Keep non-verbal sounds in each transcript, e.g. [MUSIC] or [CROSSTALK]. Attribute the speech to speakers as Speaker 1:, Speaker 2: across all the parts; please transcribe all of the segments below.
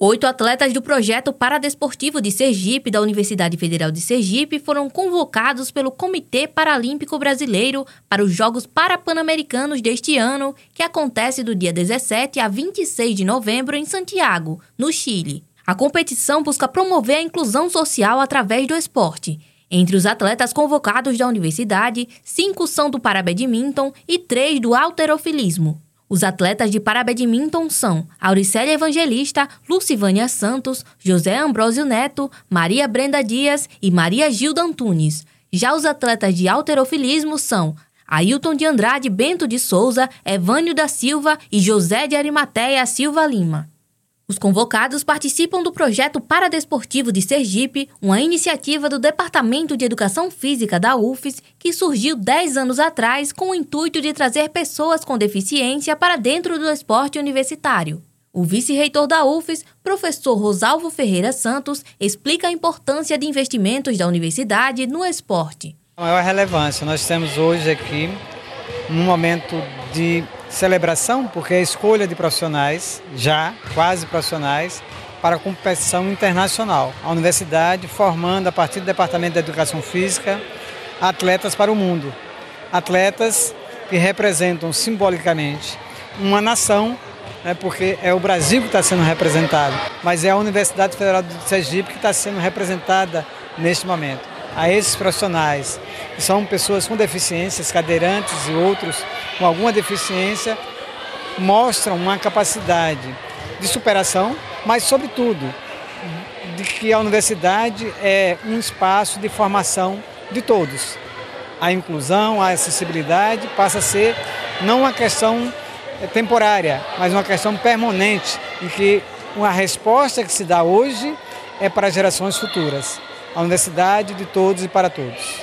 Speaker 1: Oito atletas do projeto Paradesportivo de Sergipe da Universidade Federal de Sergipe foram convocados pelo Comitê Paralímpico Brasileiro para os Jogos Parapan-Americanos deste ano, que acontece do dia 17 a 26 de novembro em Santiago, no Chile. A competição busca promover a inclusão social através do esporte. Entre os atletas convocados da universidade, cinco são do parabadminton e três do alterofilismo. Os atletas de parabadminton são Auricélia Evangelista, Lucivânia Santos, José Ambrósio Neto, Maria Brenda Dias e Maria Gilda Antunes. Já os atletas de alterofilismo são Ailton de Andrade Bento de Souza, Evânio da Silva e José de Arimateia Silva Lima. Os convocados participam do projeto Paradesportivo de Sergipe, uma iniciativa do Departamento de Educação Física da UFES que surgiu 10 anos atrás com o intuito de trazer pessoas com deficiência para dentro do esporte universitário. O vice-reitor da UFES, professor Rosalvo Ferreira Santos, explica a importância de investimentos da universidade no esporte.
Speaker 2: A maior relevância nós temos hoje aqui, num momento de celebração, porque é a escolha de profissionais, já quase profissionais, para a competição internacional. A universidade formando, a partir do Departamento de Educação Física, atletas para o mundo. Atletas que representam simbolicamente uma nação, né, porque é o Brasil que está sendo representado, mas é a Universidade Federal de Sergipe que está sendo representada neste momento. A esses profissionais, são pessoas com deficiências, cadeirantes e outros com alguma deficiência mostram uma capacidade de superação, mas, sobretudo, de que a universidade é um espaço de formação de todos. A inclusão, a acessibilidade passa a ser não uma questão temporária, mas uma questão permanente, em que a resposta que se dá hoje é para gerações futuras. A universidade de todos e para todos.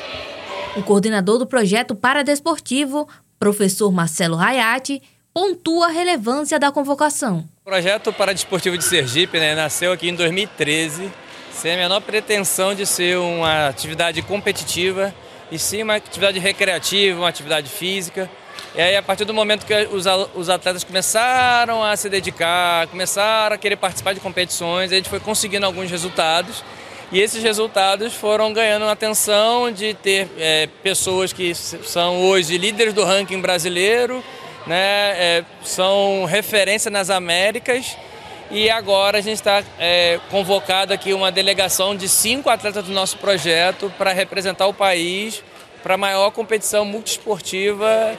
Speaker 1: O coordenador do projeto Paradesportivo, professor Marcelo Rayati, pontua a relevância da convocação.
Speaker 3: O projeto Paradesportivo de Sergipe né, nasceu aqui em 2013, sem a menor pretensão de ser uma atividade competitiva, e sim uma atividade recreativa, uma atividade física. E aí, a partir do momento que os atletas começaram a se dedicar, começaram a querer participar de competições, a gente foi conseguindo alguns resultados. E esses resultados foram ganhando atenção de ter é, pessoas que são hoje líderes do ranking brasileiro, né, é, são referência nas Américas. E agora a gente está é, convocado aqui uma delegação de cinco atletas do nosso projeto para representar o país para a maior competição multiesportiva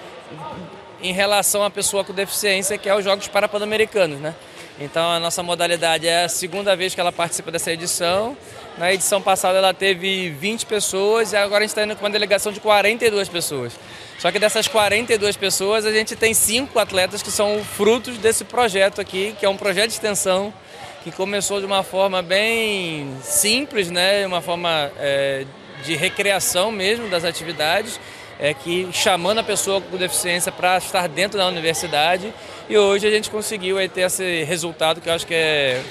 Speaker 3: em relação à pessoa com deficiência, que é os Jogos Parapan-Americanos. Né? Então a nossa modalidade é a segunda vez que ela participa dessa edição. Na edição passada ela teve 20 pessoas e agora a gente está indo com uma delegação de 42 pessoas. Só que dessas 42 pessoas a gente tem cinco atletas que são frutos desse projeto aqui, que é um projeto de extensão que começou de uma forma bem simples, né? uma forma é, de recreação mesmo das atividades é que chamando a pessoa com deficiência para estar dentro da universidade e hoje a gente conseguiu aí ter esse resultado que eu acho que é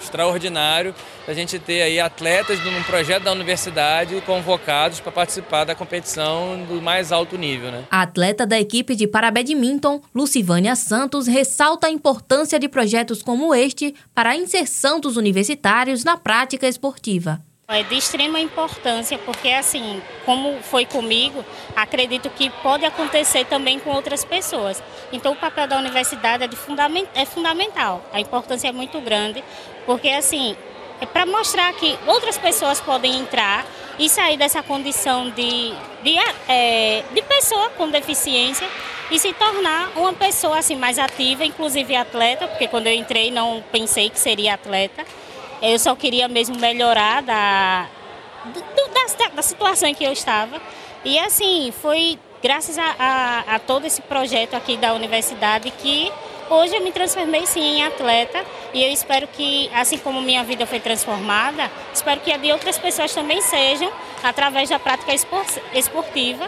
Speaker 3: extraordinário a gente ter aí atletas num projeto da universidade convocados para participar da competição do mais alto nível, né?
Speaker 1: A atleta da equipe de parabadminton, Lucivânia Santos, ressalta a importância de projetos como este para a inserção dos universitários na prática esportiva.
Speaker 4: É de extrema importância, porque assim, como foi comigo, acredito que pode acontecer também com outras pessoas. Então o papel da universidade é, fundament, é fundamental, a importância é muito grande, porque assim, é para mostrar que outras pessoas podem entrar e sair dessa condição de, de, é, de pessoa com deficiência e se tornar uma pessoa assim mais ativa, inclusive atleta, porque quando eu entrei não pensei que seria atleta. Eu só queria mesmo melhorar da, da, da, situação em que eu estava. E assim, foi graças a, a, a todo esse projeto aqui da universidade que Hoje eu me transformei sim em atleta e eu espero que, assim como minha vida foi transformada, espero que a de outras pessoas também sejam através da prática esportiva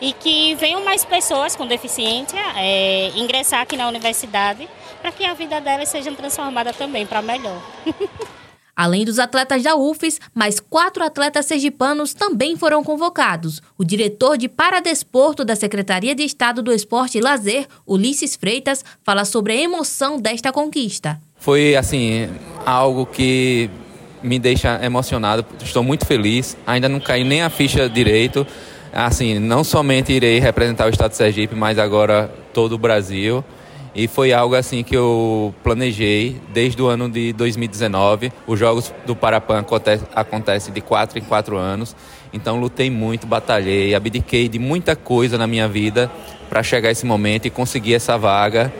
Speaker 4: e que venham mais pessoas com deficiência é, ingressar aqui na universidade para que a vida delas seja transformada também para melhor. [LAUGHS]
Speaker 1: Além dos atletas da UFES, mais quatro atletas sergipanos também foram convocados. O diretor de Paradesporto da Secretaria de Estado do Esporte e Lazer, Ulisses Freitas, fala sobre a emoção desta conquista.
Speaker 5: Foi assim, algo que me deixa emocionado. Estou muito feliz. Ainda não caí nem a ficha direito. Assim, não somente irei representar o estado de Sergipe, mas agora todo o Brasil. E foi algo assim que eu planejei desde o ano de 2019. Os Jogos do Parapan acontecem acontece de quatro em quatro anos. Então lutei muito, batalhei, abdiquei de muita coisa na minha vida para chegar esse momento e conseguir essa vaga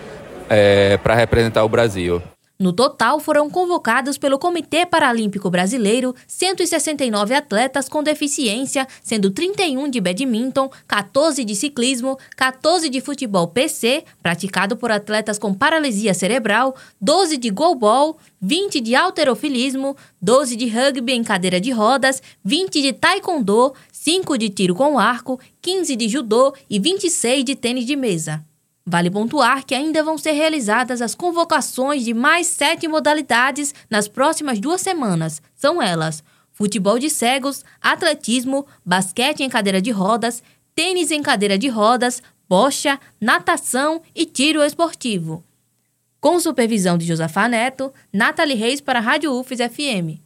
Speaker 5: é, para representar o Brasil.
Speaker 1: No total, foram convocados pelo Comitê Paralímpico Brasileiro 169 atletas com deficiência, sendo 31 de badminton, 14 de ciclismo, 14 de futebol PC, praticado por atletas com paralisia cerebral, 12 de goalball, 20 de alterofilismo, 12 de rugby em cadeira de rodas, 20 de taekwondo, 5 de tiro com arco, 15 de judô e 26 de tênis de mesa. Vale pontuar que ainda vão ser realizadas as convocações de mais sete modalidades nas próximas duas semanas. São elas: futebol de cegos, atletismo, basquete em cadeira de rodas, tênis em cadeira de rodas, bocha, natação e tiro esportivo. Com supervisão de Josafá Neto, Nathalie Reis para a Rádio UFES FM.